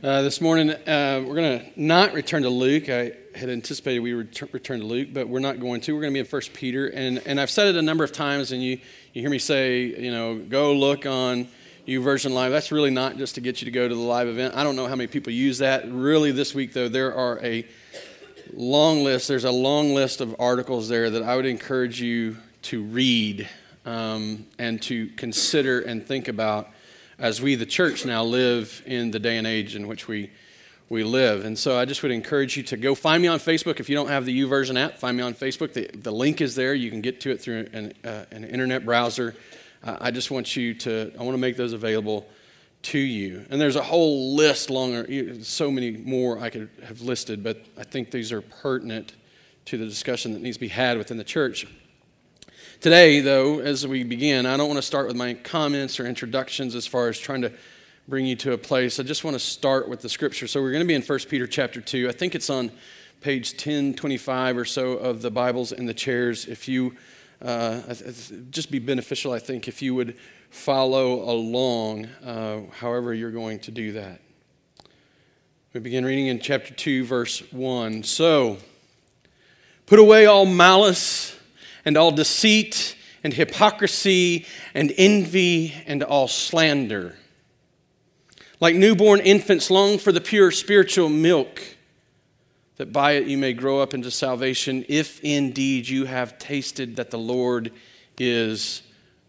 Uh, this morning, uh, we're going to not return to Luke. I had anticipated we would return to Luke, but we're not going to. We're going to be in First Peter, and and I've said it a number of times, and you you hear me say, you know, go look on YouVersion Live. That's really not just to get you to go to the live event. I don't know how many people use that. Really, this week though, there are a long list. There's a long list of articles there that I would encourage you to read um, and to consider and think about as we, the church, now live in the day and age in which we, we live. And so I just would encourage you to go find me on Facebook. If you don't have the YouVersion app, find me on Facebook. The, the link is there. You can get to it through an, uh, an internet browser. Uh, I just want you to, I want to make those available to you. And there's a whole list longer, so many more I could have listed, but I think these are pertinent to the discussion that needs to be had within the church. Today, though, as we begin, I don't want to start with my comments or introductions as far as trying to bring you to a place. I just want to start with the scripture. So we're going to be in 1 Peter chapter 2. I think it's on page 1025 or so of the Bibles in the chairs. If you, uh, just be beneficial, I think, if you would follow along, uh, however you're going to do that. We begin reading in chapter 2, verse 1. So, put away all malice and all deceit and hypocrisy and envy and all slander. Like newborn infants, long for the pure spiritual milk, that by it you may grow up into salvation, if indeed you have tasted that the Lord is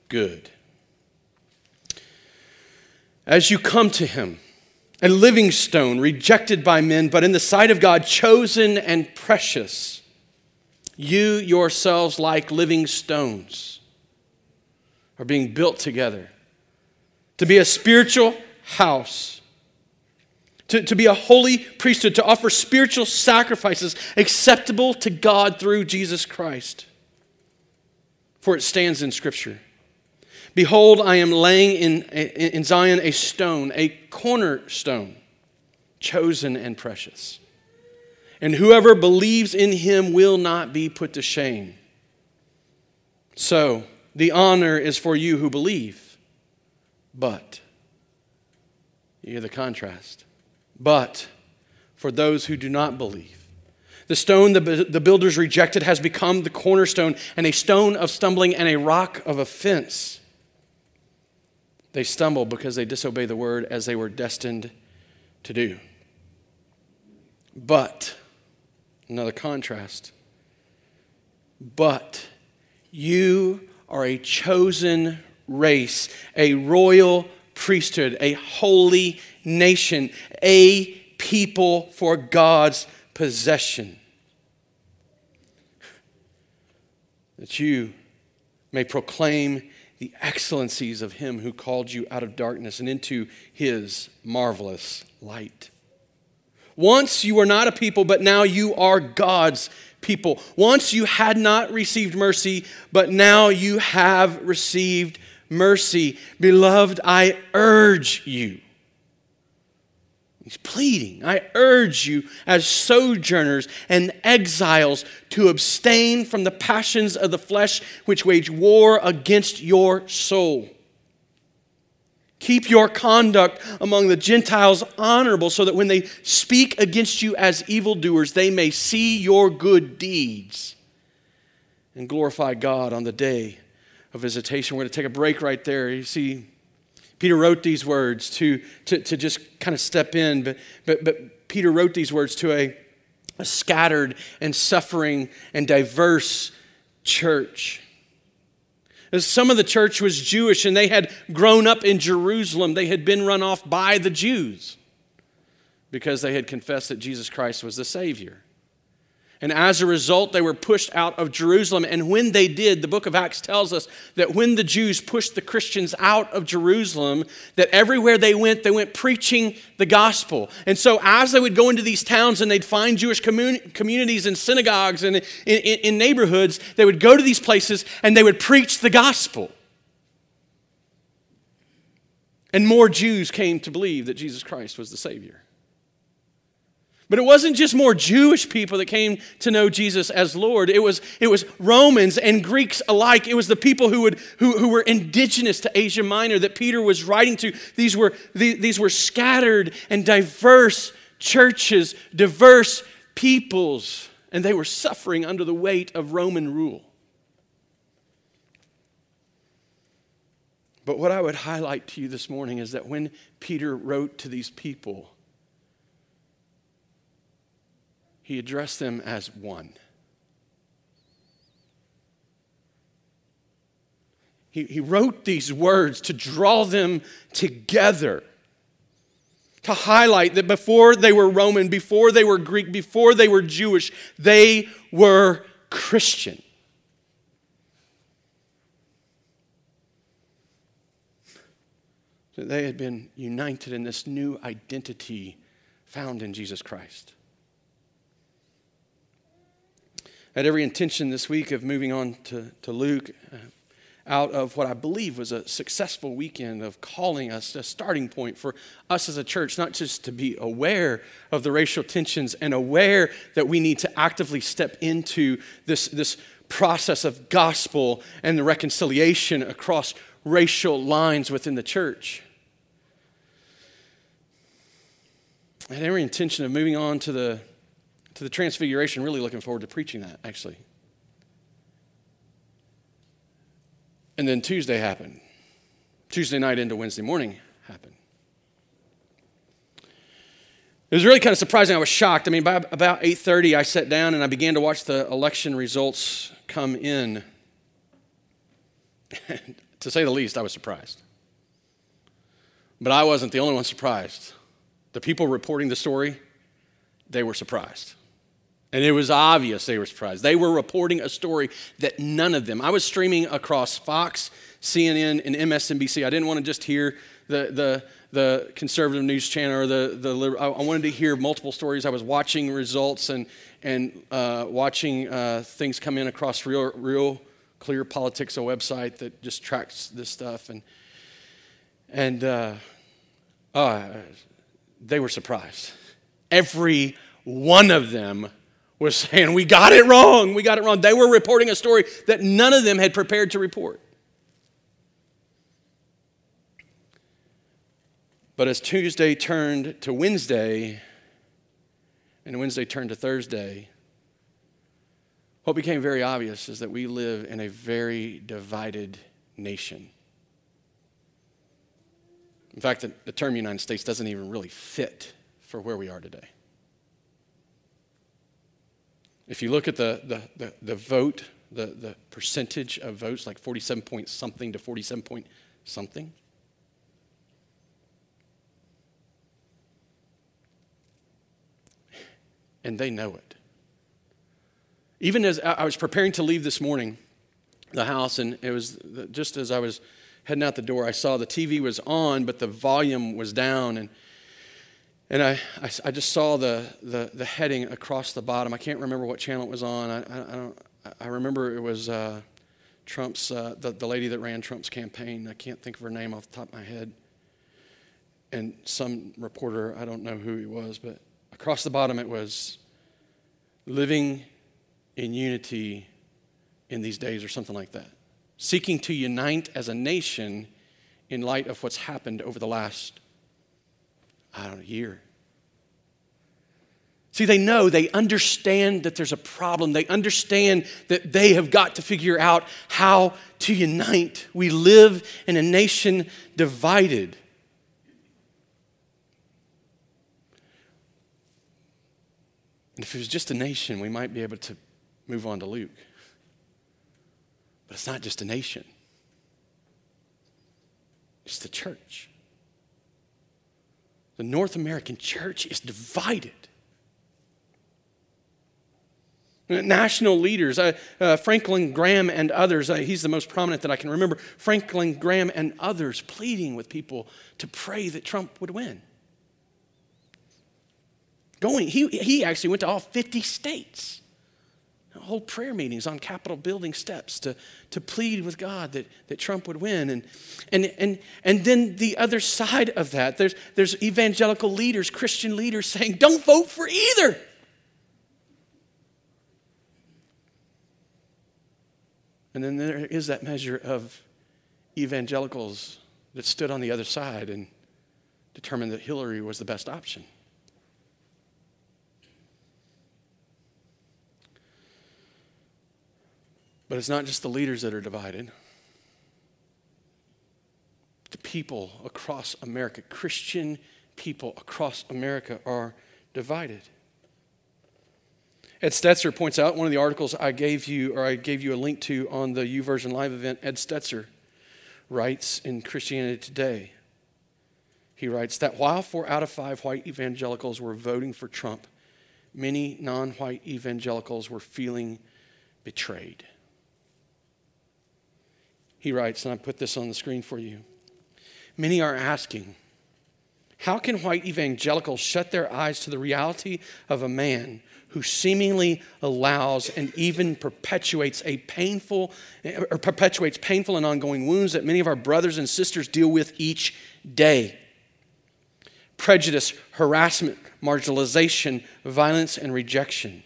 good. As you come to him, a living stone, rejected by men, but in the sight of God, chosen and precious you yourselves, like living stones, are being built together to be a spiritual house, to, to be a holy priesthood, to offer spiritual sacrifices acceptable to God through Jesus Christ. For it stands in Scripture. Behold, I am laying in, in Zion a stone, a cornerstone, chosen and precious and whoever believes in him will not be put to shame. So, the honor is for you who believe. But, you hear the contrast. But, for those who do not believe. The stone the, the builders rejected has become the cornerstone and a stone of stumbling and a rock of offense. They stumble because they disobey the word as they were destined to do. But, Another contrast. But you are a chosen race, a royal priesthood, a holy nation, a people for God's possession. That you may proclaim the excellencies of him who called you out of darkness and into his marvelous light. Once you were not a people, but now you are God's people. Once you had not received mercy, but now you have received mercy. Beloved, I urge you. He's pleading. I urge you, as sojourners and exiles, to abstain from the passions of the flesh which wage war against your soul. Keep your conduct among the Gentiles honorable, so that when they speak against you as evildoers, they may see your good deeds and glorify God on the day of visitation. We're going to take a break right there. You see, Peter wrote these words to, to, to just kind of step in, but, but, but Peter wrote these words to a, a scattered and suffering and diverse church. Some of the church was Jewish and they had grown up in Jerusalem. They had been run off by the Jews because they had confessed that Jesus Christ was the Savior. And as a result, they were pushed out of Jerusalem. And when they did, the book of Acts tells us that when the Jews pushed the Christians out of Jerusalem, that everywhere they went, they went preaching the gospel. And so as they would go into these towns and they'd find Jewish commun- communities and synagogues and in, in, in neighborhoods, they would go to these places and they would preach the gospel. And more Jews came to believe that Jesus Christ was the Savior. But it wasn't just more Jewish people that came to know Jesus as Lord. It was, it was Romans and Greeks alike. It was the people who, would, who, who were indigenous to Asia Minor that Peter was writing to. These were, these were scattered and diverse churches, diverse peoples, and they were suffering under the weight of Roman rule. But what I would highlight to you this morning is that when Peter wrote to these people, he addressed them as one. He, he wrote these words to draw them together, to highlight that before they were Roman, before they were Greek, before they were Jewish, they were Christian. So they had been united in this new identity found in Jesus Christ. Had every intention this week of moving on to, to Luke uh, out of what I believe was a successful weekend of calling us a starting point for us as a church, not just to be aware of the racial tensions and aware that we need to actively step into this, this process of gospel and the reconciliation across racial lines within the church. I had every intention of moving on to the to the Transfiguration. Really looking forward to preaching that, actually. And then Tuesday happened. Tuesday night into Wednesday morning happened. It was really kind of surprising. I was shocked. I mean, by about 8:30, I sat down and I began to watch the election results come in. to say the least, I was surprised. But I wasn't the only one surprised. The people reporting the story, they were surprised. And it was obvious they were surprised. They were reporting a story that none of them, I was streaming across Fox, CNN, and MSNBC. I didn't want to just hear the, the, the conservative news channel or the, the I wanted to hear multiple stories. I was watching results and, and uh, watching uh, things come in across Real, Real Clear Politics, a website that just tracks this stuff. And, and uh, oh, they were surprised. Every one of them was saying, We got it wrong. We got it wrong. They were reporting a story that none of them had prepared to report. But as Tuesday turned to Wednesday, and Wednesday turned to Thursday, what became very obvious is that we live in a very divided nation. In fact, the term United States doesn't even really fit for where we are today. If you look at the, the, the, the vote, the, the percentage of votes, like 47 point something to 47 point something, and they know it. Even as I was preparing to leave this morning, the house, and it was just as I was heading out the door, I saw the TV was on, but the volume was down, and and I, I, I, just saw the, the, the, heading across the bottom. I can't remember what channel it was on. I, I, I don't, I remember it was uh, Trump's, uh, the, the lady that ran Trump's campaign. I can't think of her name off the top of my head. And some reporter, I don't know who he was, but across the bottom it was living in unity in these days or something like that. Seeking to unite as a nation in light of what's happened over the last I don't know, year. See, they know, they understand that there's a problem. They understand that they have got to figure out how to unite. We live in a nation divided. And if it was just a nation, we might be able to move on to Luke. But it's not just a nation, it's the church. The North American church is divided. National leaders, uh, uh, Franklin Graham and others, uh, he's the most prominent that I can remember. Franklin Graham and others pleading with people to pray that Trump would win. Going, he, he actually went to all 50 states hold prayer meetings on Capitol building steps to, to plead with God that, that Trump would win. And, and, and, and then the other side of that, there's, there's evangelical leaders, Christian leaders saying, don't vote for either. And then there is that measure of evangelicals that stood on the other side and determined that Hillary was the best option. But it's not just the leaders that are divided. The people across America, Christian people across America, are divided. Ed Stetzer points out one of the articles I gave you, or I gave you a link to on the YouVersion Live event. Ed Stetzer writes in Christianity Today. He writes that while four out of five white evangelicals were voting for Trump, many non white evangelicals were feeling betrayed. He writes, and I put this on the screen for you. Many are asking, how can white evangelicals shut their eyes to the reality of a man who seemingly allows and even perpetuates a painful or perpetuates painful and ongoing wounds that many of our brothers and sisters deal with each day? Prejudice, harassment, marginalization, violence, and rejection.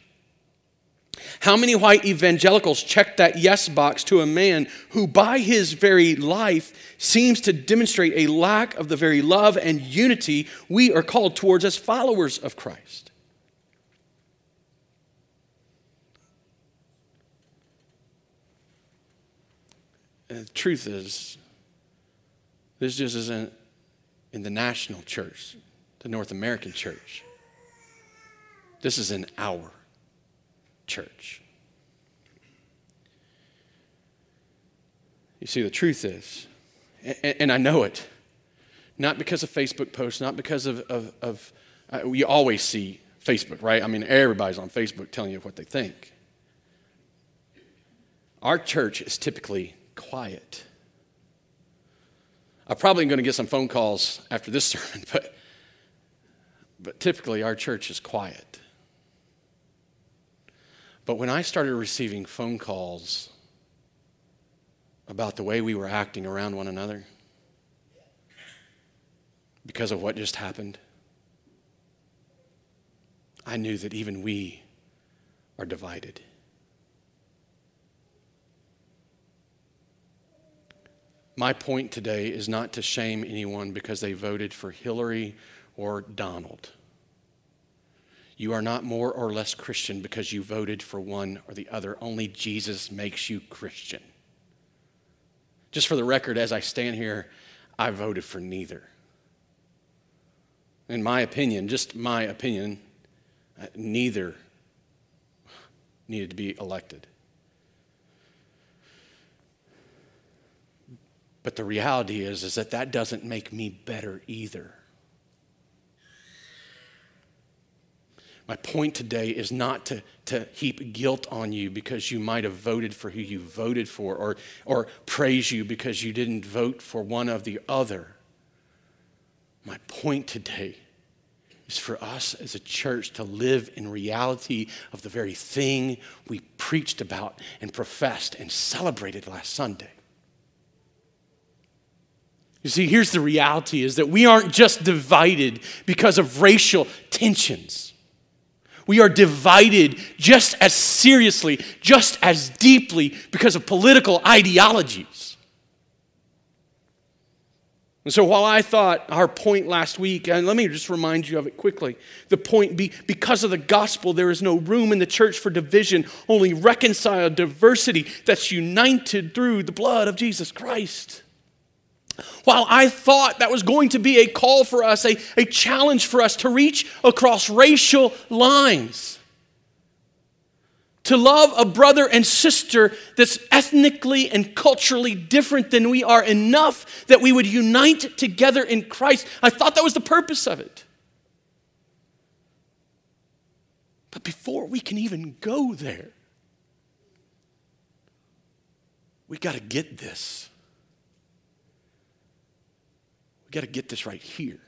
How many white evangelicals check that yes box to a man who, by his very life, seems to demonstrate a lack of the very love and unity we are called towards as followers of Christ? And the truth is, this just isn't in the national church, the North American church. This is in our church. You see, the truth is, and I know it, not because of Facebook posts, not because of, of, of uh, always see Facebook, right? I mean, everybody's on Facebook telling you what they think. Our church is typically quiet. I'm probably going to get some phone calls after this sermon, but, but typically our church is quiet. But when I started receiving phone calls about the way we were acting around one another because of what just happened, I knew that even we are divided. My point today is not to shame anyone because they voted for Hillary or Donald. You are not more or less Christian because you voted for one or the other. Only Jesus makes you Christian. Just for the record, as I stand here, I voted for neither. In my opinion, just my opinion, uh, neither needed to be elected. But the reality is, is that that doesn't make me better either. My point today is not to, to heap guilt on you because you might have voted for who you voted for or, or praise you because you didn't vote for one of the other. My point today is for us as a church to live in reality of the very thing we preached about and professed and celebrated last Sunday. You see, here's the reality is that we aren't just divided because of racial tensions. We are divided just as seriously, just as deeply because of political ideologies. And so, while I thought our point last week, and let me just remind you of it quickly the point be because of the gospel, there is no room in the church for division, only reconciled diversity that's united through the blood of Jesus Christ. While I thought that was going to be a call for us, a, a challenge for us to reach across racial lines, to love a brother and sister that's ethnically and culturally different than we are enough that we would unite together in Christ. I thought that was the purpose of it. But before we can even go there, we got to get this. We got to get this right here.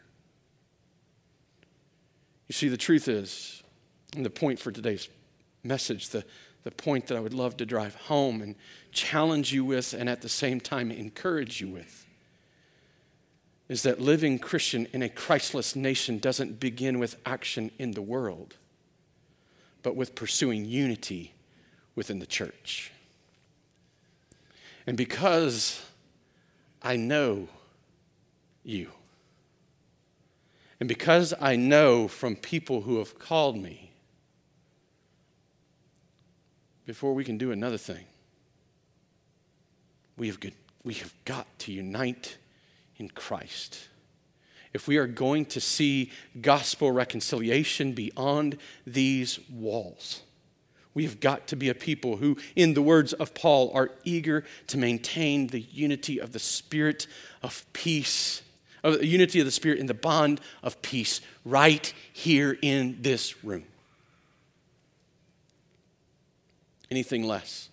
You see, the truth is, and the point for today's message, the, the point that I would love to drive home and challenge you with, and at the same time encourage you with, is that living Christian in a Christless nation doesn't begin with action in the world, but with pursuing unity within the church. And because I know you, and because I know from people who have called me, before we can do another thing, we have, good, we have got to unite in Christ. If we are going to see gospel reconciliation beyond these walls, we have got to be a people who, in the words of Paul, are eager to maintain the unity of the Spirit of peace, of the unity of the Spirit in the bond of peace right here in this room. Anything less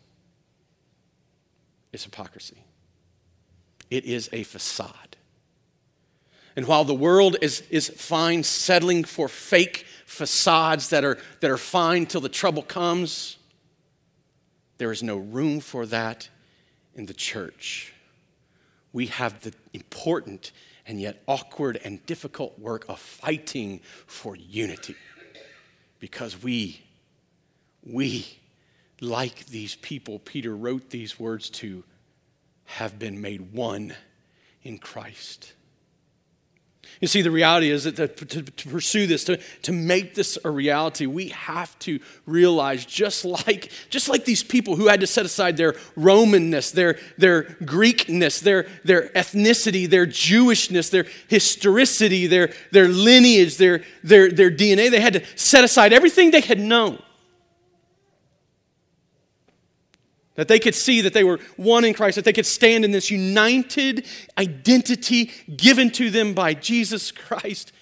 is hypocrisy, it is a facade. And while the world is, is fine settling for fake facades that are, that are fine till the trouble comes, there is no room for that in the church. We have the important and yet awkward and difficult work of fighting for unity because we, we, like these people Peter wrote these words to, have been made one in Christ. You see, the reality is that to, to, to, pursue this, to, to make this a reality, we have to realize, just like, just like these people who had to set aside their Romanness, their, their Greekness, their, their ethnicity, their Jewishness, their historicity, their, their lineage, their, their, their DNA, they had to set aside everything they had known That they could see that they were one in Christ, that they could stand in this united identity given to them by Jesus Christ.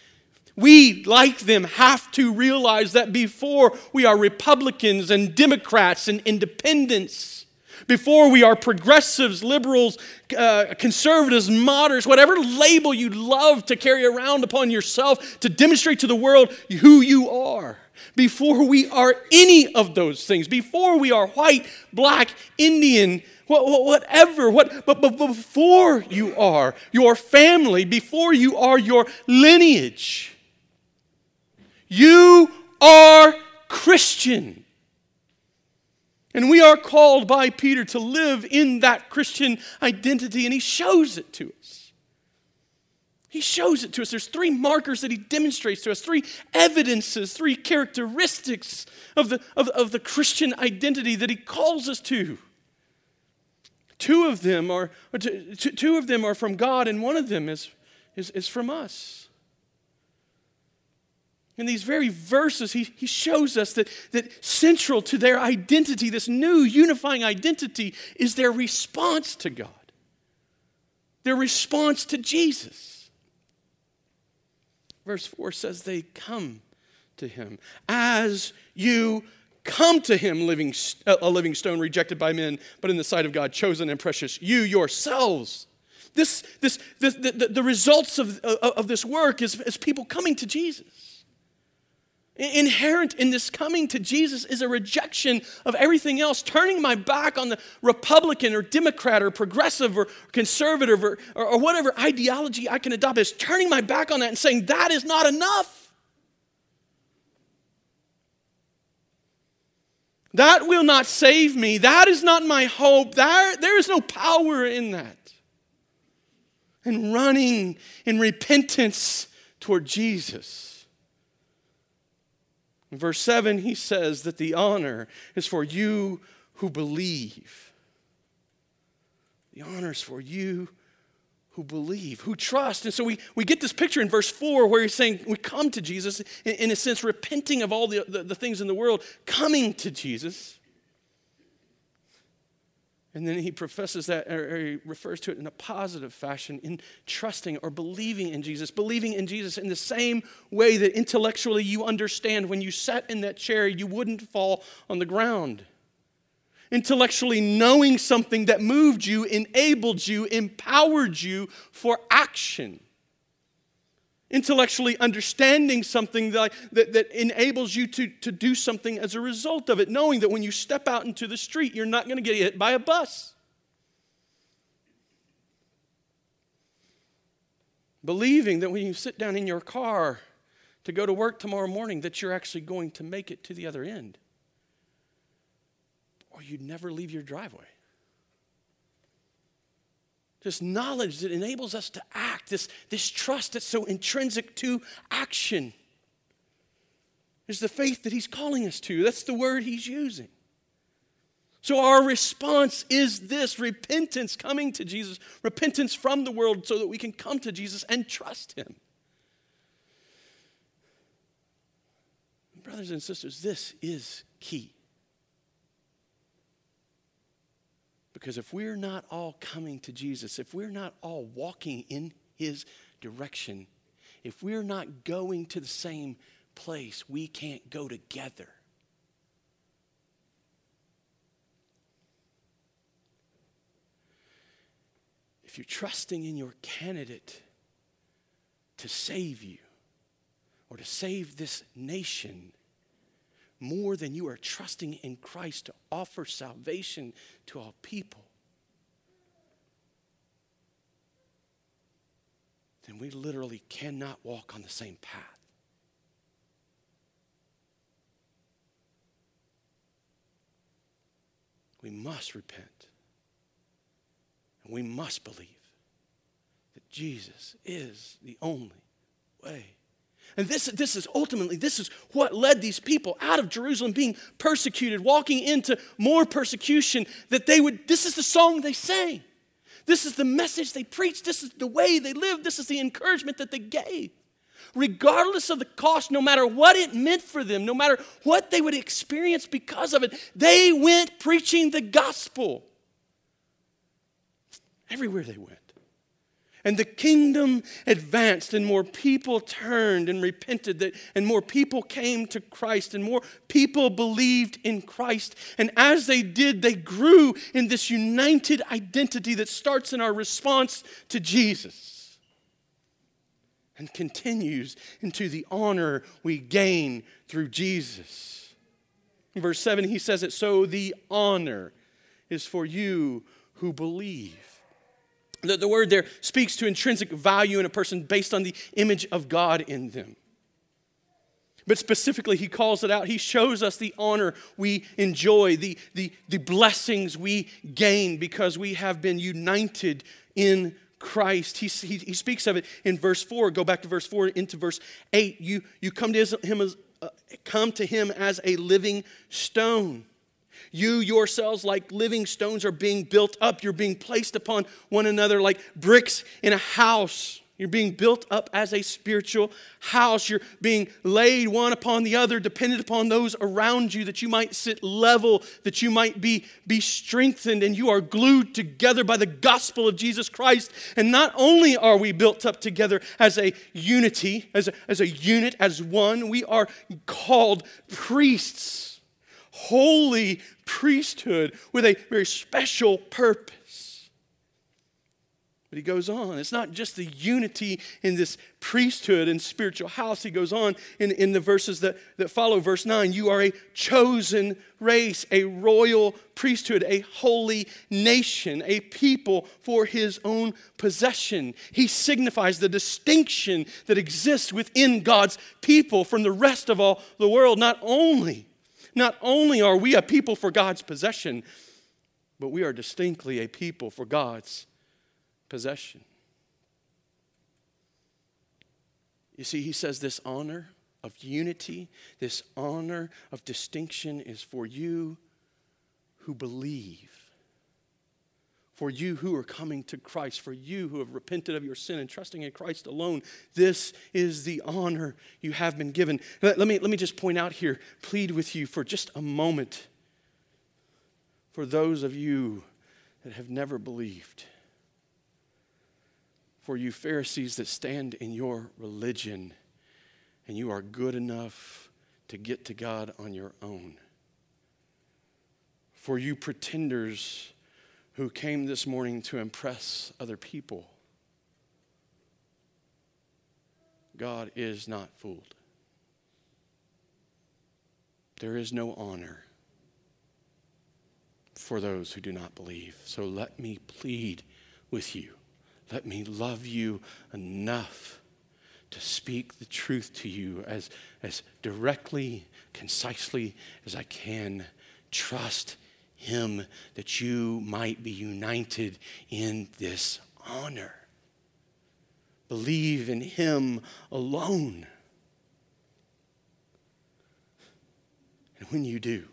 We, like them, have to realize that before we are Republicans and Democrats and independents, before we are progressives, liberals, uh, conservatives, moderates, whatever label you love to carry around upon yourself to demonstrate to the world who you are before we are any of those things, before we are white, black, Indian, whatever, what, but, but before you are your family, before you are your lineage, you are Christian. And we are called by Peter to live in that Christian identity, and he shows it to us. He shows it to us. There's three markers that he demonstrates to us, three evidences, three characteristics of the, of, of the Christian identity that he calls us to. Two of them are, two, two of them are from God, and one of them is, is, is from us. In these very verses, he, he shows us that, that central to their identity, this new unifying identity, is their response to God, their response to Jesus. Verse 4 says they come to him. As you come to him, living, uh, a living stone rejected by men, but in the sight of God, chosen and precious, you yourselves. This, this, this the, the, the results of, of, of this work is, is people coming to Jesus. Inherent in this coming to Jesus is a rejection of everything else, turning my back on the Republican or Democrat or progressive or conservative or, or, or, whatever ideology I can adopt, is turning my back on that and saying, that is not enough. That will not save me. That is not my hope. There, there is no power in that. And running in repentance toward Jesus. In verse 7, he says that the honor is for you who believe. The honor is for you who believe, who trust. And so we, we get this picture in verse 4 where he's saying we come to Jesus, in, in a sense, repenting of all the, the, the things in the world, coming to Jesus. And then he professes that, or he refers to it in a positive fashion, in trusting or believing in Jesus, believing in Jesus in the same way that intellectually you understand when you sat in that chair, you wouldn't fall on the ground. Intellectually knowing something that moved you, enabled you, empowered you for action intellectually understanding something that, that, that, enables you to, to do something as a result of it, knowing that when you step out into the street, you're not going to get hit by a bus. Believing that when you sit down in your car to go to work tomorrow morning, that you're actually going to make it to the other end. Or you'd never leave your driveway. This knowledge that enables us to act, this, this trust that's so intrinsic to action, is the faith that He's calling us to. That's the word He's using. So, our response is this repentance, coming to Jesus, repentance from the world so that we can come to Jesus and trust Him. Brothers and sisters, this is key. Because if we're not all coming to Jesus, if we're not all walking in his direction, if we're not going to the same place, we can't go together. If you're trusting in your candidate to save you or to save this nation, more than you are trusting in Christ to offer salvation to all people, then we literally cannot walk on the same path. We must repent. And we must believe that Jesus is the only way. And this, this is ultimately, this is what led these people out of Jerusalem being persecuted, walking into more persecution, that they would, this is the song they sang. This is the message they preached. This is the way they lived. This is the encouragement that they gave. Regardless of the cost, no matter what it meant for them, no matter what they would experience because of it, they went preaching the gospel everywhere they went. And the kingdom advanced, and more people turned and repented, that, and more people came to Christ, and more people believed in Christ. And as they did, they grew in this united identity that starts in our response to Jesus and continues into the honor we gain through Jesus. In verse 7, he says it so the honor is for you who believe. The, the word there speaks to intrinsic value in a person based on the image of God in them. But specifically, he calls it out. He shows us the honor we enjoy, the, the, the blessings we gain because we have been united in Christ. He, he, he, speaks of it in verse 4. Go back to verse 4 into verse 8. You, you come, to him as, uh, come to him as a living stone. You yourselves, like living stones, are being built up. You're being placed upon one another like bricks in a house. You're being built up as a spiritual house. You're being laid one upon the other, dependent upon those around you, that you might sit level, that you might be, be strengthened, and you are glued together by the gospel of Jesus Christ. And not only are we built up together as a unity, as a, as a unit, as one, we are called priests holy priesthood with a very special purpose. But he goes on. It's not just the unity in this priesthood and spiritual house. He goes on in, in the verses that, that follow, verse 9 You are a chosen race, a royal priesthood, a holy nation, a people for his own possession. He signifies the distinction that exists within God's people from the rest of all the world, not only not only are we a people for God's possession, but we are distinctly a people for God's possession. You see, he says this honor of unity, this honor of distinction is for you who believe for you who are coming to Christ, for you who have repented of your sin and trusting in Christ alone. This is the honor you have been given. Let, let, me, let me just point out here, plead with you for just a moment for those of you that have never believed. For you Pharisees that stand in your religion and you are good enough to get to God on your own. For you pretenders who came this morning to impress other people. God is not fooled. There is no honor for those who do not believe. So let me plead with you. Let me love you enough to speak the truth to you as, as directly, concisely as I can. Trust Him that you might be united in this honor. Believe in Him alone. And when you do,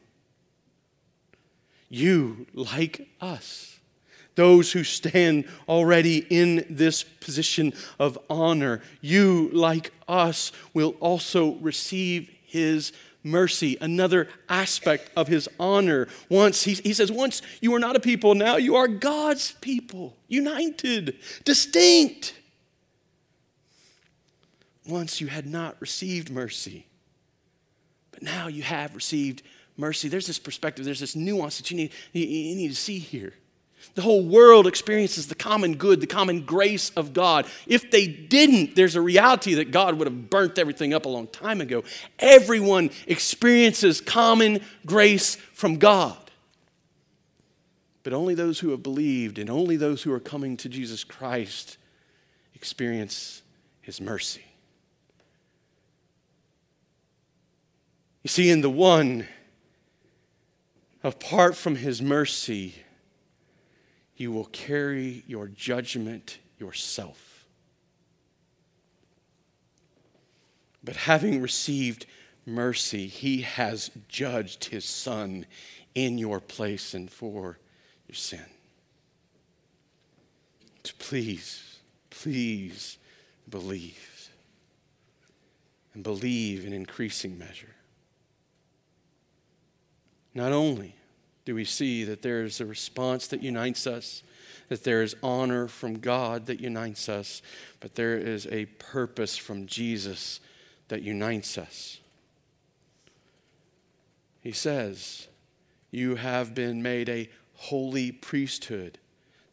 you, like us, those who stand already in this position of honor, you, like us, will also receive his mercy, another aspect of his honor. Once, he, he says, once you were not a people, now you are God's people, united, distinct. Once you had not received mercy, but now you have received mercy. There's this perspective, there's this nuance that you need, you, you need to see here. The whole world experiences the common good, the common grace of God. If they didn't, there's a reality that God would have burnt everything up a long time ago. Everyone experiences common grace from God. But only those who have believed and only those who are coming to Jesus Christ experience his mercy. You see, in the one, apart from his mercy, you will carry your judgment yourself. But having received mercy, he has judged his son in your place and for your sin. To please, please believe. And believe in increasing measure. Not only do we see that there is a response that unites us, that there is honor from God that unites us, but there is a purpose from Jesus that unites us. He says, You have been made a holy priesthood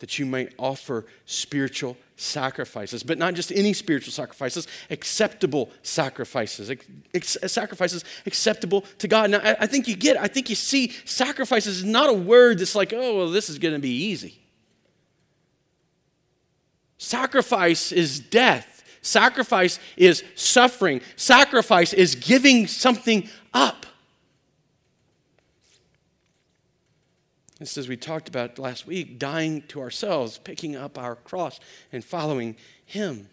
that you may offer spiritual sacrifices, but not just any spiritual sacrifices, acceptable sacrifices, ex- sacrifices acceptable to God. Now, I, I think you get, I think you see, sacrifices is not a word that's like, oh, well, this is going to be easy. Sacrifice is death. Sacrifice is suffering. Sacrifice is giving something up. This, as we talked about last week, dying to ourselves, picking up our cross, and following Him.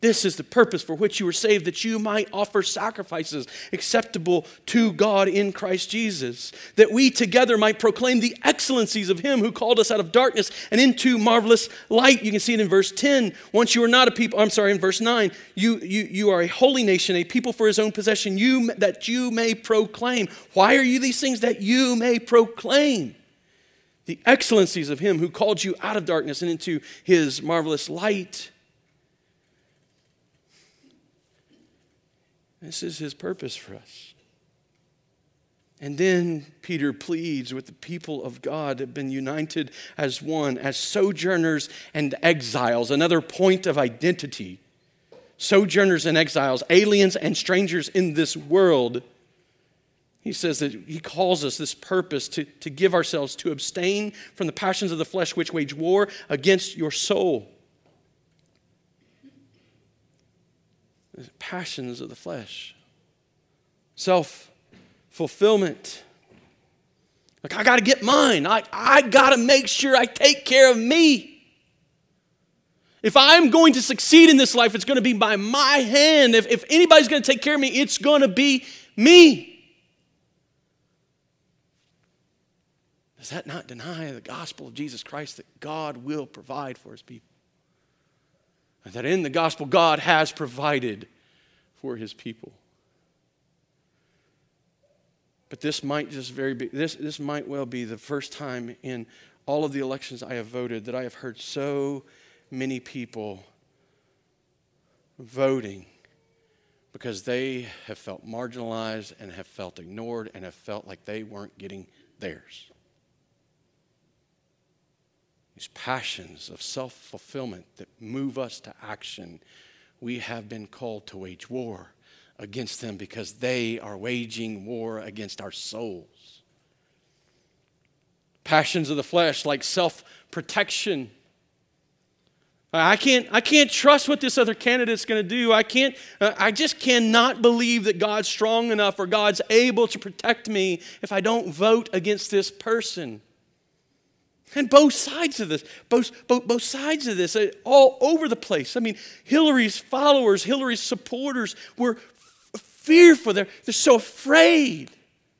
This is the purpose for which you were saved, that you might offer sacrifices acceptable to God in Christ Jesus, that we together might proclaim the excellencies of Him who called us out of darkness and into marvelous light. You can see it in verse 10. Once you were not a people, I'm sorry, in verse 9, you, you, you are a holy nation, a people for His own possession, you, that you may proclaim. Why are you these things? That you may proclaim the excellencies of Him who called you out of darkness and into His marvelous light. This is his purpose for us. And then Peter pleads with the people of God have been united as one, as sojourners and exiles, another point of identity. Sojourners and exiles, aliens and strangers in this world. He says that he calls us this purpose to, to give ourselves, to abstain from the passions of the flesh which wage war against your soul. Passions of the flesh, self fulfillment. Like, I got to get mine. I, I got to make sure I take care of me. If I'm going to succeed in this life, it's going to be by my hand. If, if anybody's going to take care of me, it's going to be me. Does that not deny the gospel of Jesus Christ that God will provide for his people? That in the gospel, God has provided for his people. But this might just very be, this, this might well be the first time in all of the elections I have voted that I have heard so many people voting because they have felt marginalized and have felt ignored and have felt like they weren't getting theirs these passions of self fulfillment that move us to action we have been called to wage war against them because they are waging war against our souls. Passions of the flesh, like self protection. I can't, I can't trust what this other candidate's going to do. I can't, uh, I just cannot believe that God's strong enough or God's able to protect me if I don't vote against this person. And both sides of this, both, both, both sides of this, uh, all over the place. I mean, Hillary's followers, Hillary's supporters were f- fearful. They're, they're so afraid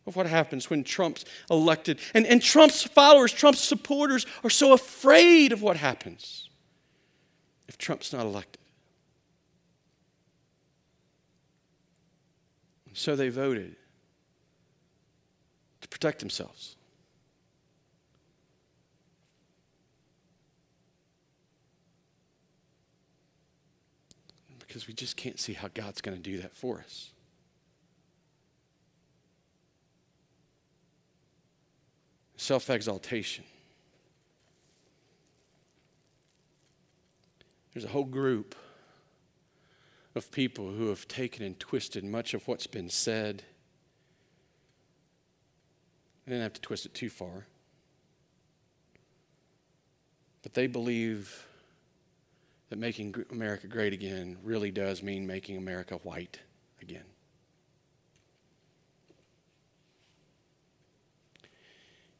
of what happens when Trump's elected. And, and Trump's followers, Trump's supporters are so afraid of what happens if Trump's not elected. And so they voted to protect themselves. Because we just can't see how God's going to do that for us. Self exaltation. There's a whole group of people who have taken and twisted much of what's been said. They didn't have to twist it too far. But they believe that making America great again really does mean making America white again.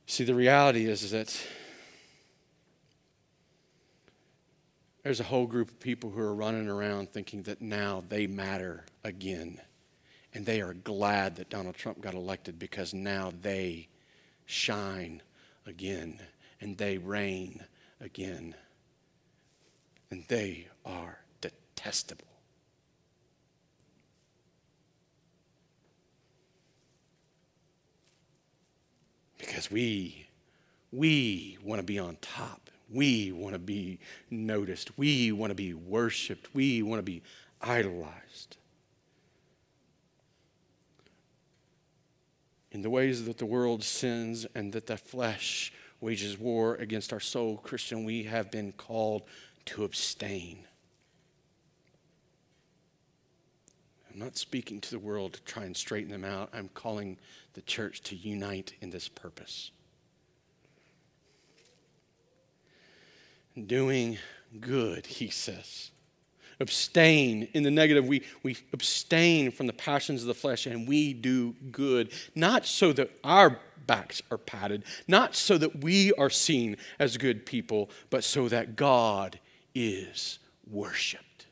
See, the reality is, is that there's a whole group of people who are running around thinking that now they matter again. And they are glad that Donald Trump got elected because now they shine again and they reign again and they are detestable. Because we, we want to be on top. We want to be noticed. We want to be worshiped. We want to be idolized. In the ways that the world sins and that the flesh wages war against our soul, Christian, we have been called to abstain. I'm not speaking to the world to try and straighten them out. I'm calling the church to unite in this purpose. Doing good, he says. Abstain in the negative. We, we abstain from the passions of the flesh and we do good, not so that our backs are patted, not so that we are seen as good people, but so that God is worshiped.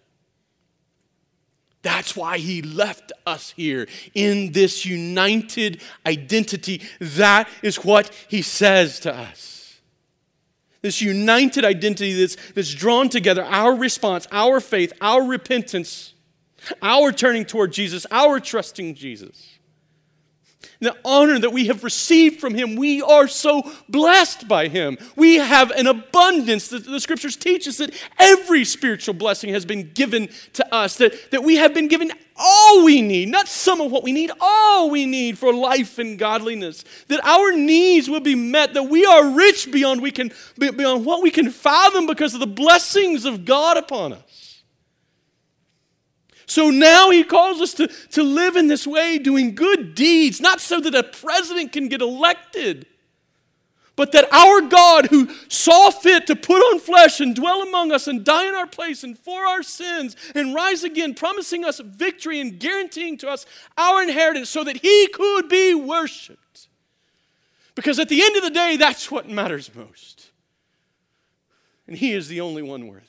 That's why he left us here in this united identity. That is what he says to us. This united identity that's, that's drawn together our response, our faith, our repentance, our turning toward Jesus, our trusting Jesus the honor that we have received from Him. We are so blessed by Him. We have an abundance that the scriptures teach us that every spiritual blessing has been given to us, that, that we have been given all we need, not some of what we need, all we need for life and godliness, that our needs will be met, that we are rich beyond, we can, beyond what we can fathom because of the blessings of God upon us. So now he calls us to, to live in this way, doing good deeds, not so that a president can get elected, but that our God, who saw fit to put on flesh and dwell among us and die in our place and for our sins and rise again, promising us victory and guaranteeing to us our inheritance so that he could be worshiped. Because at the end of the day, that's what matters most. And he is the only one worthy.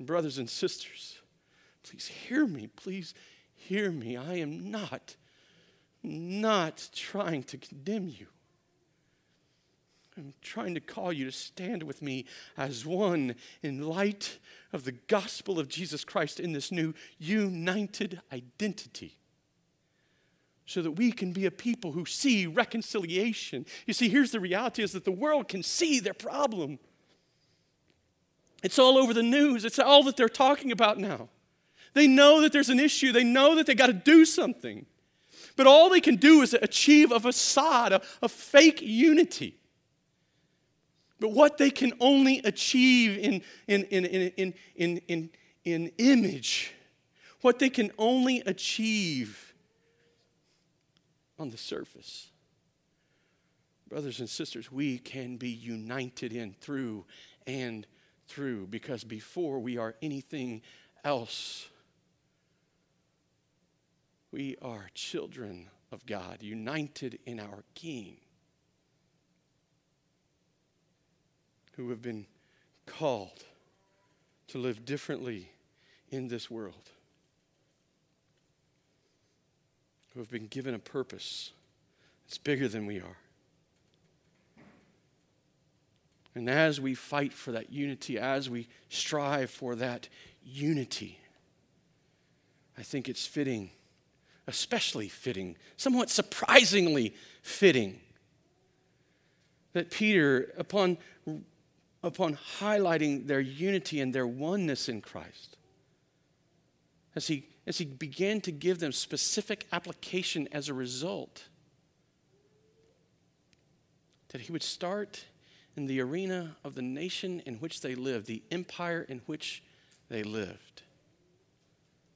Brothers and sisters, Please hear me. Please hear me. I am not, not trying to condemn you. I'm trying to call you to stand with me as one in light of the gospel of Jesus Christ in this new united identity. So that we can be a people who see reconciliation. You see, here's the reality is that the world can see their problem. It's all over the news. It's all that they're talking about now. They know that there's an issue, they know that they got to do something. But all they can do is achieve a facade, a, a fake unity. But what they can only achieve in, in, in, in, in, in, in image, what they can only achieve on the surface. Brothers and sisters, we can be united in through and through because before we are anything else, we are children of God, united in our King, who have been called to live differently in this world, who have been given a purpose that's bigger than we are. And as we fight for that unity, as we strive for that unity, I think it's fitting, especially fitting, somewhat surprisingly fitting, that Peter, upon, upon highlighting their unity and their oneness in Christ, as he, as he began to give them specific application as a result, that he would start in the arena of the nation in which they lived, the empire in which they lived.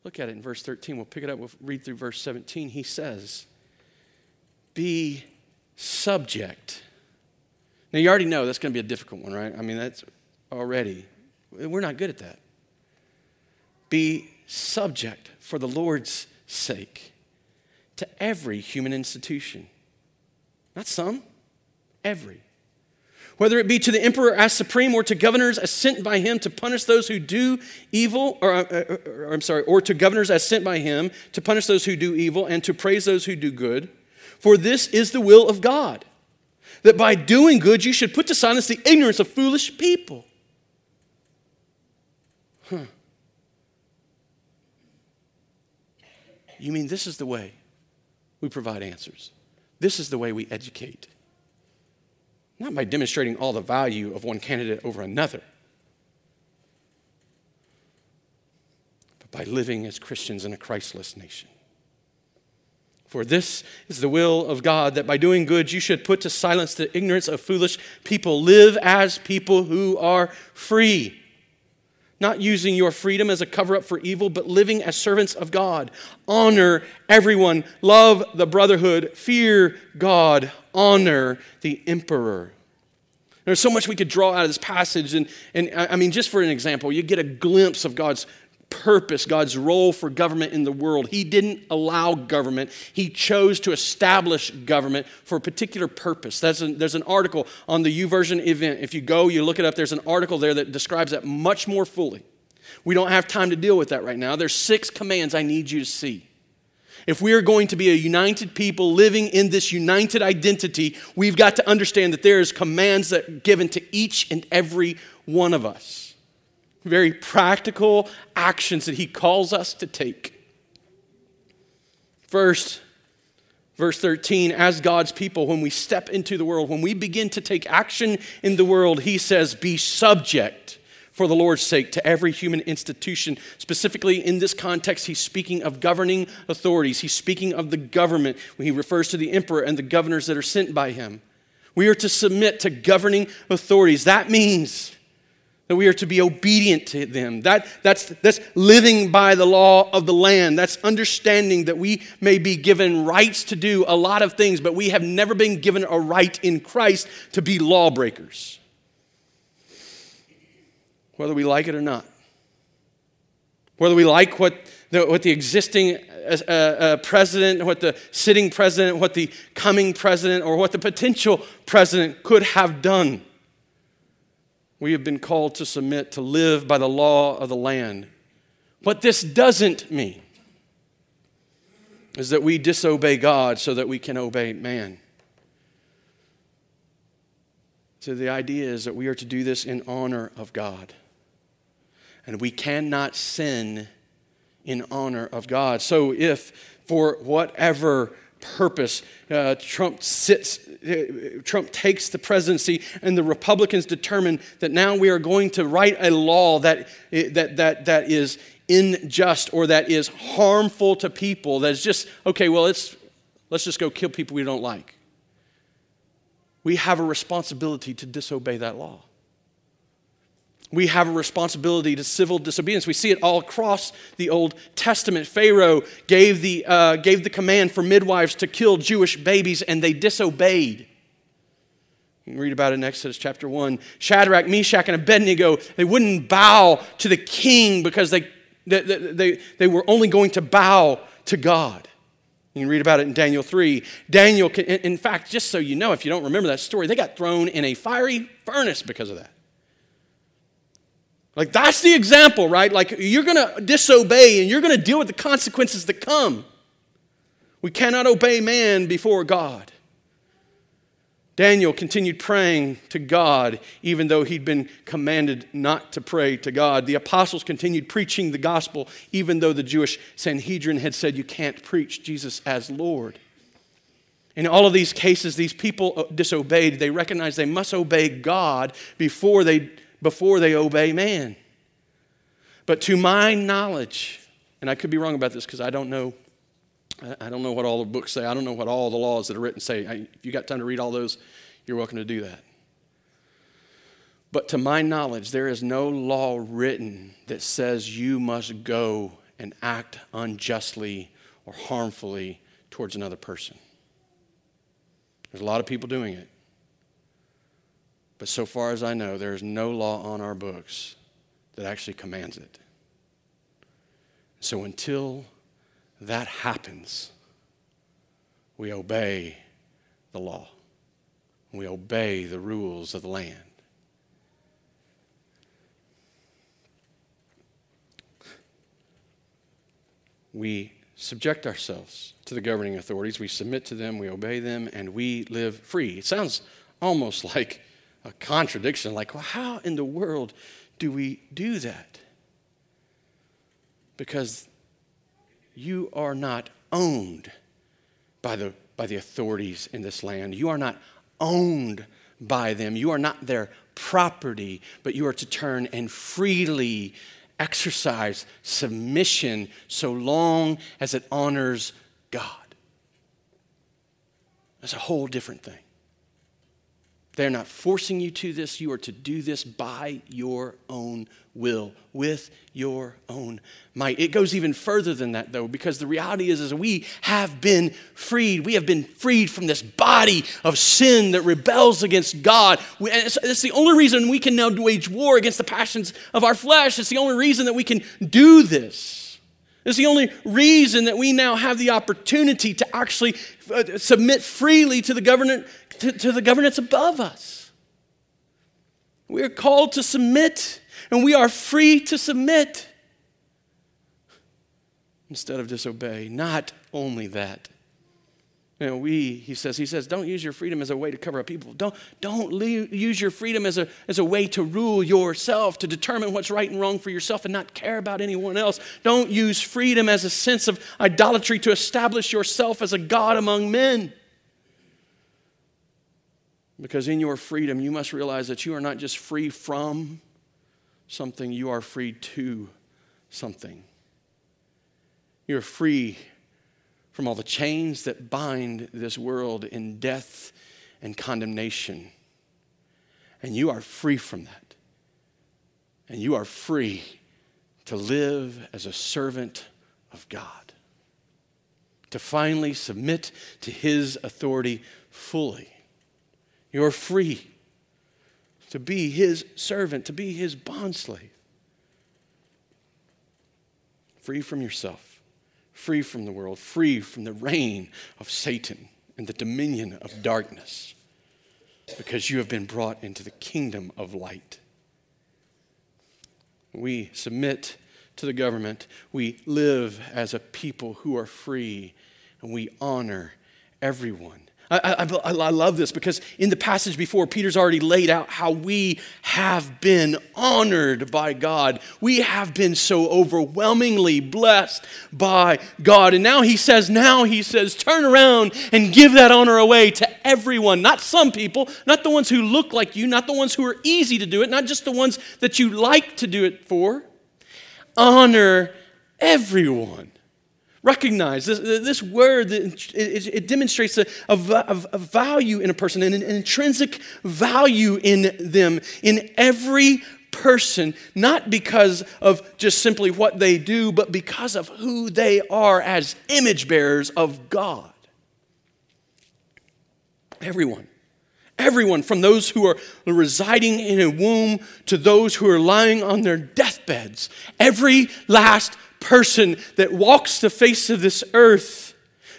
Look at it in verse 13. We'll pick it up, we'll read through verse 17. He says, Be subject. Now, you already know that's going to be a difficult one, right? I mean, that's already. We're not good at that. Be subject for the Lord's sake to every human institution. Not some, every whether it be to the emperor as supreme or to governors as sent by him to punish those who do evil, or, or, uh, uh, or, I'm sorry, or to governors as sent by him to punish those who do evil and to praise those who do good. For this is the will of God, that by doing good you should put to silence the ignorance of foolish people. Huh. You mean this is the way we provide answers? This is the way we educate not by demonstrating all the value of one candidate over another, but by living as Christians in a Christless nation. For this is the will of God that by doing good you should put to silence the ignorance of foolish people. Live as people who are free not using your freedom as a cover up for evil, but living as servants of God. Honor everyone, love the brotherhood, fear God, honor the emperor. There's so much we could draw out of this passage. And, and I mean, just for an example, you get a glimpse of God's purpose, God's role for government in the world. He didn't allow government, He chose to establish government for a particular purpose. There's an, there's an article on the YouVersion event. If you go, you look it up, there's an article there that describes that much more fully. We don't have time to deal with that right now. There's six commands I need you to see. If we are going to be a united people living in this united identity, we've got to understand that there is commands that given to each and every one of us. Very practical actions that he calls us to take. First, verse 13, as God's people, when we step into the world, when we begin to take action in the world, he says, be subject for the Lord's sake to every human institution. Specifically, in this context, he's speaking of governing authorities. He's speaking of the government when he refers to the emperor and the governors that are sent by him. We are to submit to governing authorities. That means that we are to be obedient to them. That, that's, that's living by the law of the land. That's understanding that we may be given rights to do a lot of things, but we have never been given a right in Christ to be lawbreakers whether we like it or not. Whether we like what the, what the existing uh, uh, president, what the sitting president, what the coming president, or what the potential president could have done. We have been called to submit, to live by the law of the land. What this doesn't mean is that we disobey God so that we can obey man. So the idea is that we are to do this in honor of God. And we cannot sin in honor of God. So if for whatever purpose uh, Trump sits, uh, Trump takes the presidency, and the Republicans determine that now we are going to write a law that, that, that, that is unjust or that is harmful to people, that's just, okay, well, it's, let's just go kill people we don't like. We have a responsibility to disobey that law. We have a responsibility to civil disobedience. We see it all across the Old Testament. Pharaoh gave the, uh, gave the command for midwives to kill Jewish babies, and they disobeyed. You can read about it in Exodus chapter 1. Shadrach, Meshach, and Abednego, they wouldn't bow to the king because they, they, they, they were only going to bow to God. You can read about it in Daniel 3. Daniel, in fact, just so you know, if you don't remember that story, they got thrown in a fiery furnace because of that. Like, that's the example, right? Like, you're going to disobey and you're going to deal with the consequences that come. We cannot obey man before God. Daniel continued praying to God, even though he'd been commanded not to pray to God. The apostles continued preaching the gospel, even though the Jewish Sanhedrin had said, You can't preach Jesus as Lord. In all of these cases, these people disobeyed. They recognized they must obey God before they, before they obey man. But to my knowledge, and I could be wrong about this because I don't know I don't know what all the books say. I don't know what all the laws that are written say. If you got time to read all those, you're welcome to do that. But to my knowledge, there is no law written that says you must go and act unjustly or harmfully towards another person. There's a lot of people doing it. But so far as I know, there is no law on our books that actually commands it. So until that happens, we obey the law. We obey the rules of the land. We subject ourselves to the governing authorities. We submit to them, we obey them, and we live free. It sounds almost like a contradiction. Like, well, how in the world do we do that? Because you are not owned by the, by the authorities in this land. You are not owned by them. You are not their property, but you are to turn and freely exercise submission so long as it honors God. That's a whole different thing. They're not forcing you to this. You are to do this by your own will, with your own might. It goes even further than that, though, because the reality is, is we have been freed. We have been freed from this body of sin that rebels against God. We, it's, it's the only reason we can now wage war against the passions of our flesh. It's the only reason that we can do this. It's the only reason that we now have the opportunity to actually uh, submit freely to the government to, to the governance above us. We are called to submit, and we are free to submit instead of disobey. Not only that, you know, we, he says, he says, don't use your freedom as a way to cover up people. Don't, don't use your freedom as a, as a way to rule yourself, to determine what's right and wrong for yourself and not care about anyone else. Don't use freedom as a sense of idolatry to establish yourself as a God among men. Because in your freedom, you must realize that you are not just free from something, you are free to something. You're free from all the chains that bind this world in death and condemnation. And you are free from that. And you are free to live as a servant of God, to finally submit to His authority fully. You're free to be his servant, to be his bondslave. Free from yourself, free from the world, free from the reign of Satan and the dominion of darkness, because you have been brought into the kingdom of light. We submit to the government, we live as a people who are free, and we honor everyone I, I, I, love this because in the passage before, Peter's already laid out how we have been honored by God. We have been so overwhelmingly blessed by God. And now he says, now he says, turn around and give that honor away to everyone, not some people, not the ones who look like you, not the ones who are easy to do it, not just the ones that you like to do it for. Honor everyone. Recognize this, this word, it, it demonstrates a, a, a, value in a person, an, an intrinsic value in them, in every person, not because of just simply what they do, but because of who they are as image bearers of God. Everyone. Everyone, from those who are residing in a womb to those who are lying on their deathbeds, every last person that walks the face of this earth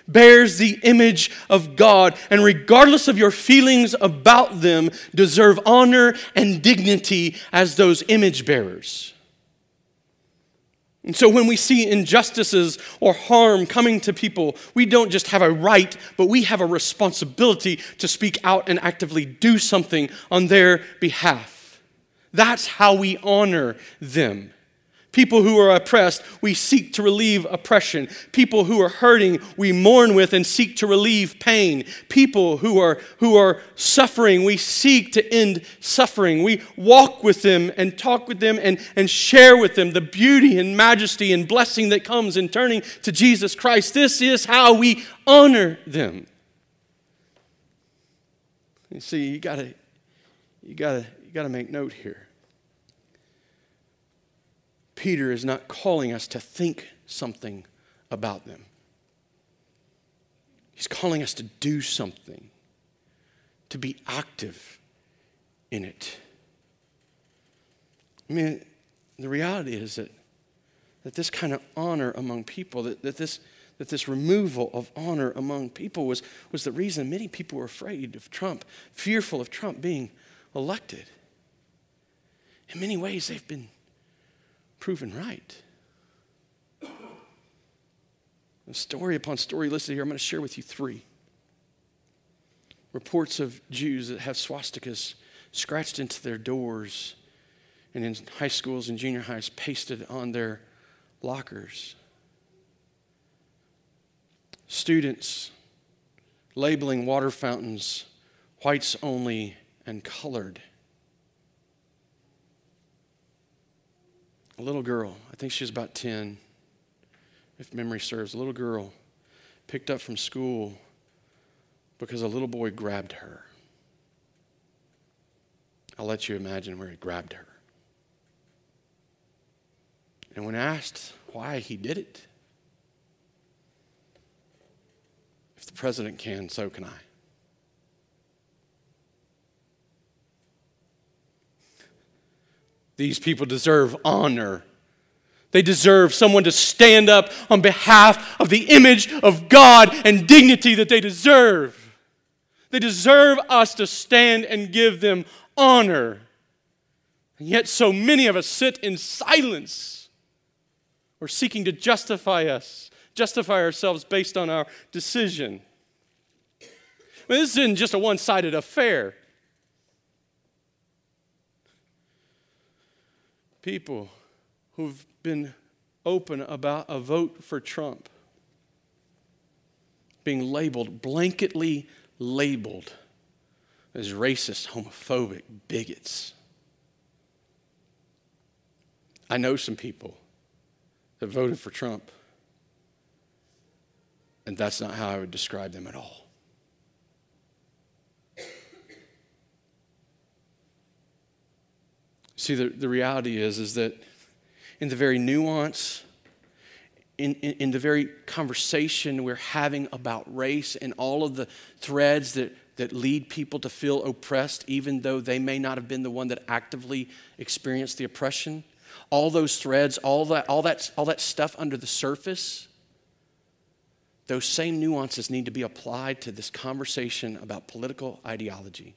bears the image of God, and regardless of your feelings about them, deserve honor and dignity as those image bearers. And so when we see injustices or harm coming to people, we don't just have a right, but we have a responsibility to speak out and actively do something on their behalf. That's how we honor them. People who are oppressed, we seek to relieve oppression. People who are hurting, we mourn with and seek to relieve pain. People who are, who are suffering, we seek to end suffering. We walk with them and talk with them and, and share with them the beauty and majesty and blessing that comes in turning to Jesus Christ. This is how we honor them. You see, you gotta, you gotta, you gotta make note here. Peter is not calling us to think something about them. He's calling us to do something, to be active in it. I mean, the reality is that, that this kind of honor among people, that, that, this, that this removal of honor among people was, was the reason many people were afraid of Trump, fearful of Trump being elected. In many ways, they've been proven right. Story upon story listed here. I'm going to share with you three. Reports of Jews that have swastikas scratched into their doors and in high schools and junior highs pasted on their lockers. Students labeling water fountains whites only and colored. A little girl, I think she was about 10, if memory serves, a little girl picked up from school because a little boy grabbed her. I'll let you imagine where he grabbed her. And when asked why he did it, if the president can, so can I. These people deserve honor. They deserve someone to stand up on behalf of the image of God and dignity that they deserve. They deserve us to stand and give them honor. And yet, so many of us sit in silence. We're seeking to justify us, justify ourselves based on our decision. Well, this isn't just a one sided affair. People who've been open about a vote for Trump being labeled, blanketly labeled as racist, homophobic, bigots. I know some people that voted for Trump, and that's not how I would describe them at all. See, the, the reality is, is that in the very nuance, in, in, in, the very conversation we're having about race and all of the threads that, that lead people to feel oppressed, even though they may not have been the one that actively experienced the oppression, all those threads, all that, all that, all that stuff under the surface, those same nuances need to be applied to this conversation about political ideology.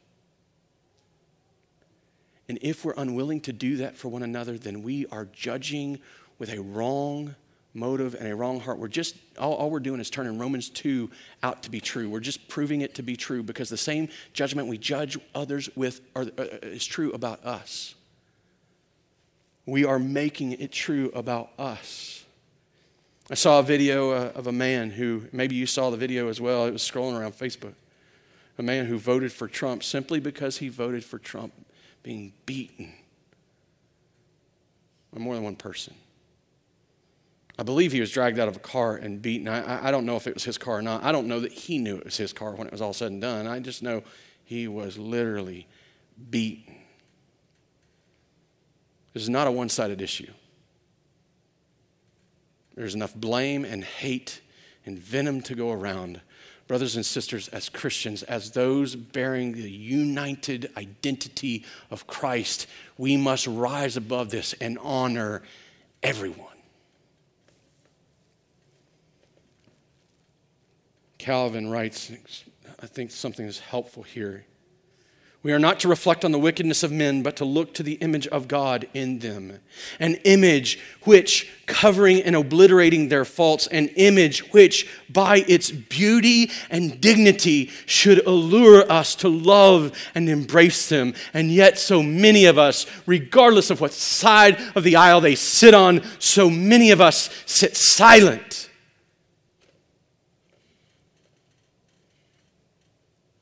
And if we're unwilling to do that for one another, then we are judging with a wrong motive and a wrong heart. We're just, all, all, we're doing is turning Romans 2 out to be true. We're just proving it to be true because the same judgment we judge others with are, uh, is true about us. We are making it true about us. I saw a video uh, of a man who, maybe you saw the video as well, it was scrolling around Facebook. A man who voted for Trump simply because he voted for Trump being beaten by more than one person. I believe he was dragged out of a car and beaten. I, I don't know if it was his car or not. I don't know that he knew it was his car when it was all said and done. I just know he was literally beaten. This is not a one sided issue. There's enough blame and hate and venom to go around. Brothers and sisters, as Christians, as those bearing the united identity of Christ, we must rise above this and honor everyone. Calvin writes, I think something is helpful here. We are not to reflect on the wickedness of men, but to look to the image of God in them. An image which, covering and obliterating their faults, an image which, by its beauty and dignity, should allure us to love and embrace them. And yet, so many of us, regardless of what side of the aisle they sit on, so many of us sit silent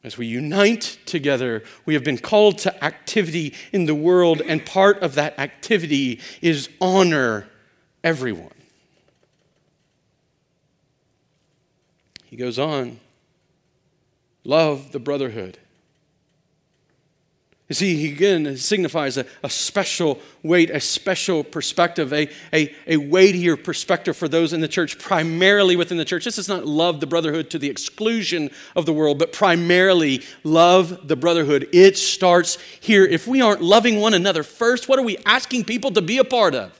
As we unite together, we have been called to activity in the world, and part of that activity is honor everyone. He goes on love the brotherhood. You see, he again signifies a, a special weight, a special perspective, a, a, a weightier perspective for those in the church, primarily within the church. This is not love the brotherhood to the exclusion of the world, but primarily love the brotherhood. It starts here. If we aren't loving one another first, what are we asking people to be a part of?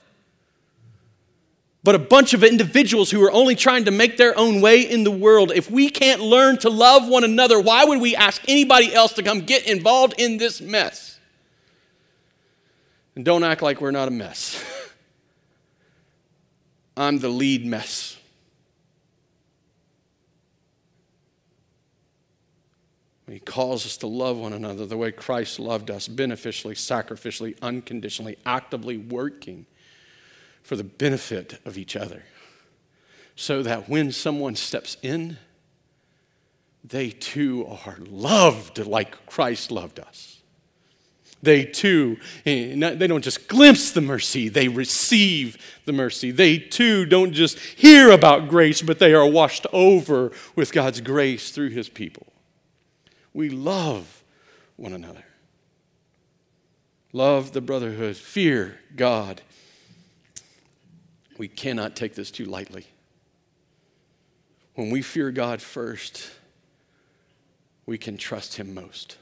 But a bunch of individuals who are only trying to make their own way in the world. If we can't learn to love one another, why would we ask anybody else to come get involved in this mess? And don't act like we're not a mess. I'm the lead mess. He calls us to love one another the way Christ loved us, beneficially, sacrificially, unconditionally, actively working for the benefit of each other. So that when someone steps in, they too are loved like Christ loved us. They too, eh, they don't just glimpse the mercy, they receive the mercy. They too don't just hear about grace, but they are washed over with God's grace through his people. We love one another. Love the brotherhood, fear God, we cannot take this too lightly. When we fear God first, we can trust Him most.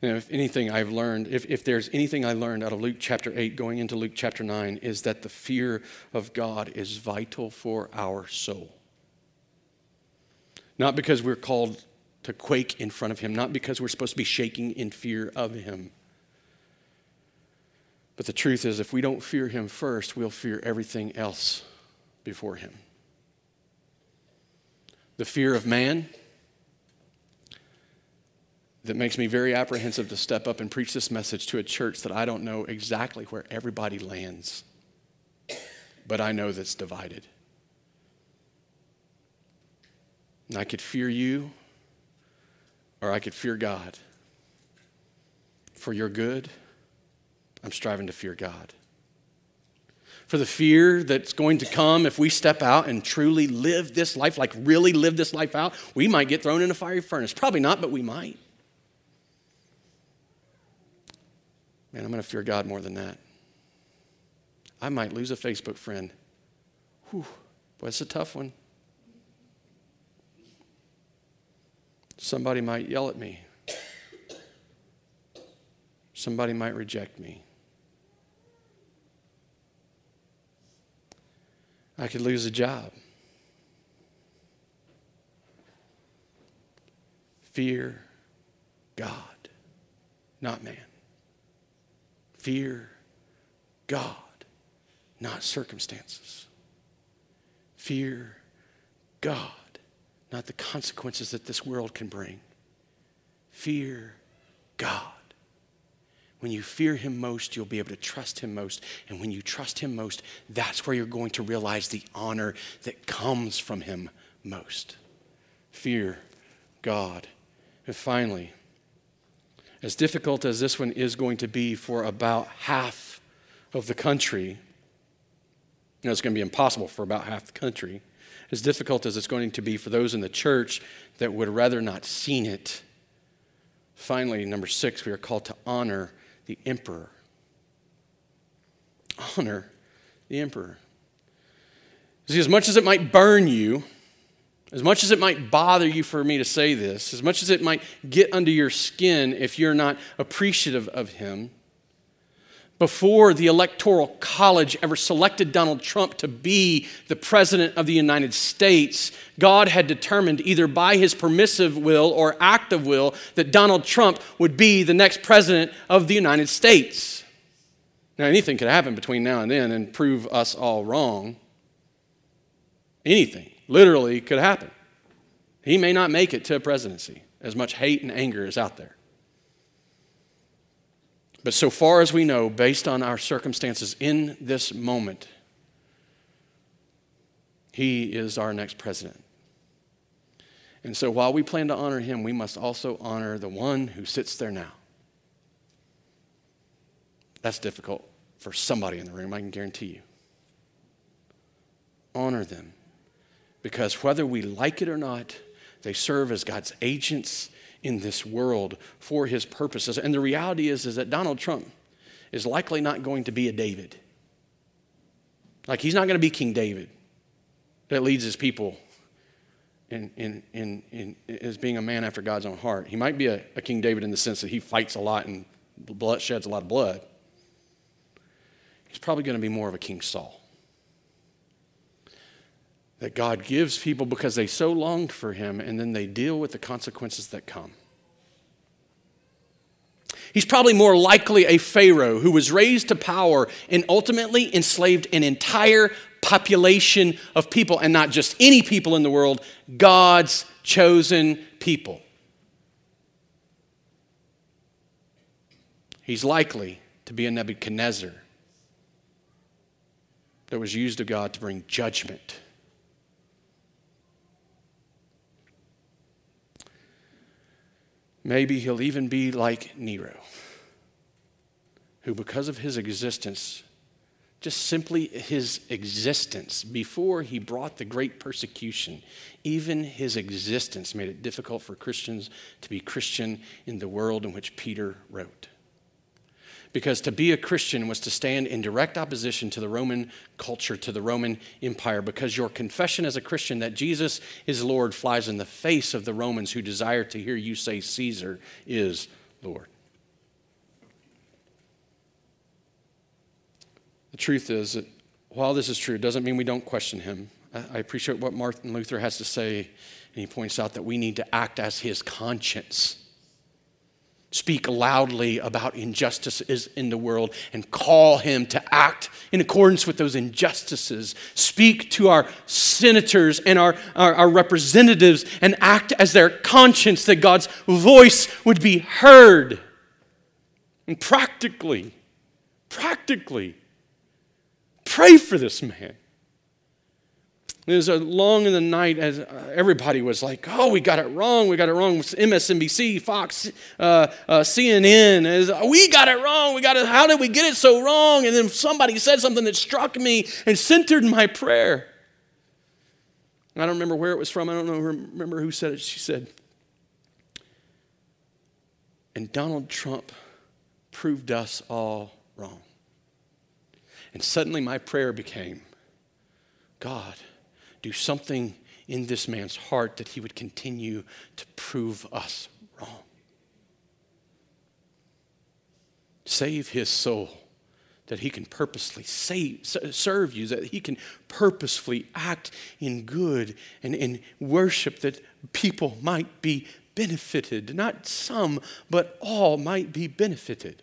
And if anything I've learned, if, if there's anything I learned out of Luke chapter 8 going into Luke chapter 9, is that the fear of God is vital for our soul. Not because we're called to quake in front of Him, not because we're supposed to be shaking in fear of Him, but the truth is, if we don't fear him first, we'll fear everything else before him. The fear of man that makes me very apprehensive to step up and preach this message to a church that I don't know exactly where everybody lands, but I know that's divided. And I could fear you, or I could fear God for your good I'm striving to fear God. For the fear that's going to come if we step out and truly live this life, like really live this life out, we might get thrown in a fiery furnace. Probably not, but we might. Man, I'm going to fear God more than that. I might lose a Facebook friend. Whew, boy, it's a tough one. Somebody might yell at me. Somebody might reject me. I could lose a job. Fear God, not man. Fear God, not circumstances. Fear God, not the consequences that this world can bring. Fear God. When you fear him most, you'll be able to trust him most. And when you trust him most, that's where you're going to realize the honor that comes from him most. Fear God. And finally, as difficult as this one is going to be for about half of the country, you know, it's going to be impossible for about half the country. As difficult as it's going to be for those in the church that would rather not seen it. Finally, number six, we are called to honor the emperor. honor the emperor. See, as much as it might burn you, as much as it might bother you for me to say this, as much as it might get under your skin if you're not appreciative of him, before the Electoral College ever selected Donald Trump to be the President of the United States, God had determined either by his permissive will or act of will that Donald Trump would be the next President of the United States. Now, anything could happen between now and then and prove us all wrong. Anything literally could happen. He may not make it to a presidency, as much hate and anger is out there. But so far as we know, based on our circumstances in this moment, he is our next president. And so while we plan to honor him, we must also honor the one who sits there now. That's difficult for somebody in the room, I can guarantee you. Honor them. Because whether we like it or not, they serve as God's agents in this world for his purposes. And the reality is, is that Donald Trump is likely not going to be a David. Like, he's not going to be King David that leads his people in, in, in, in, as being a man after God's own heart. He might be a, a King David in the sense that he fights a lot and blood, sheds a lot of blood. He's probably going to be more of a King Saul that God gives people because they so longed for him, and then they deal with the consequences that come. He's probably more likely a Pharaoh who was raised to power and ultimately enslaved an entire population of people, and not just any people in the world, God's chosen people. He's likely to be a Nebuchadnezzar that was used of God to bring judgment Maybe he'll even be like Nero, who, because of his existence, just simply his existence, before he brought the great persecution, even his existence made it difficult for Christians to be Christian in the world in which Peter wrote because to be a Christian was to stand in direct opposition to the Roman culture, to the Roman Empire, because your confession as a Christian that Jesus is Lord flies in the face of the Romans who desire to hear you say Caesar is Lord. The truth is that while this is true, it doesn't mean we don't question him. I appreciate what Martin Luther has to say, and he points out that we need to act as his conscience speak loudly about injustices in the world and call him to act in accordance with those injustices. Speak to our senators and our, our, our, representatives and act as their conscience that God's voice would be heard. And practically, practically, pray for this man. It was long in the night as uh, everybody was like, oh, we got it wrong. We got it wrong. MSNBC, Fox, uh, uh, CNN. Is, we got it wrong. We got it. How did we get it so wrong? And then somebody said something that struck me and centered my prayer. I don't remember where it was from. I don't know, remember who said it. She said, and Donald Trump proved us all wrong. And suddenly my prayer became, God, do something in this man's heart that he would continue to prove us wrong. Save his soul that he can purposely save, serve you, that he can purposefully act in good and in worship that people might be benefited. Not some, but all might be benefited.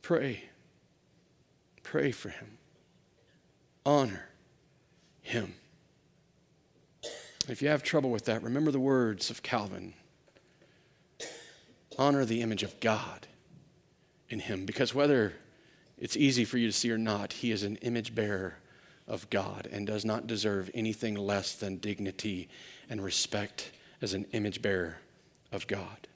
Pray. Pray for him. Honor him. If you have trouble with that, remember the words of Calvin honor the image of God in him, because whether it's easy for you to see or not, he is an image bearer of God and does not deserve anything less than dignity and respect as an image bearer of God.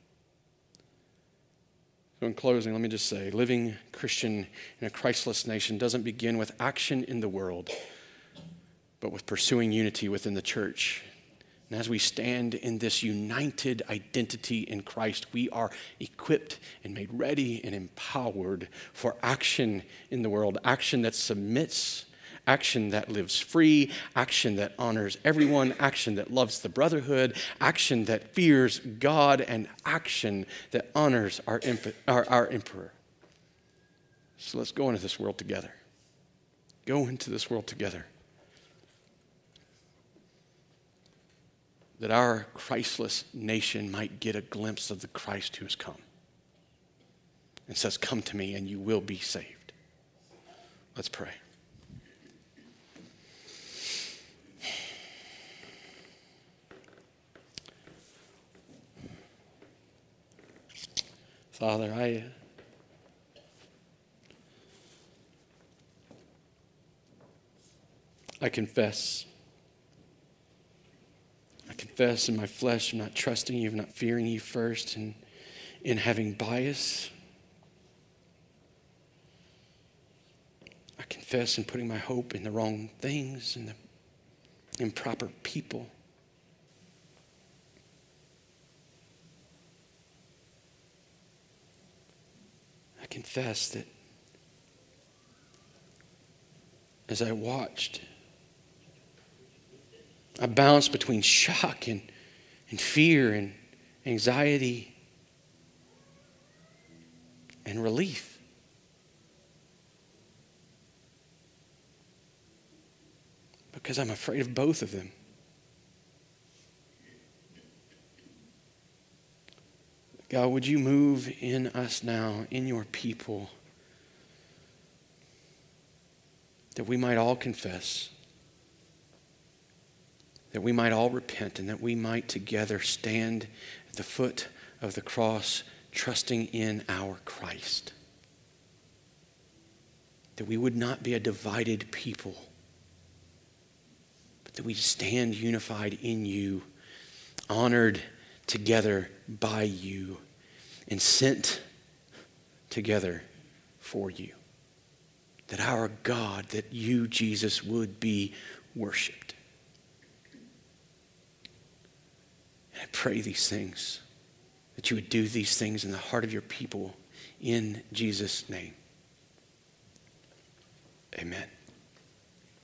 So, in closing, let me just say living Christian in a Christless nation doesn't begin with action in the world but with pursuing unity within the church. And as we stand in this united identity in Christ, we are equipped and made ready and empowered for action in the world, action that submits, action that lives free, action that honors everyone, action that loves the brotherhood, action that fears God, and action that honors our, imp- our, our emperor. So let's go into this world together. Go into this world together. That our Christless nation might get a glimpse of the Christ who has come and says, Come to me and you will be saved. Let's pray. Father, I. I confess confess in my flesh I'm not trusting you, I'm not fearing you first, and in having bias. I confess in putting my hope in the wrong things and the improper people. I confess that as I watched I bounce between shock and, and fear and anxiety and relief. Because I'm afraid of both of them. God, would you move in us now, in your people, that we might all confess that we might all repent and that we might together stand at the foot of the cross, trusting in our Christ. That we would not be a divided people, but that we stand unified in you, honored together by you, and sent together for you. That our God, that you, Jesus, would be worshiped. I pray these things, that you would do these things in the heart of your people in Jesus' name. Amen.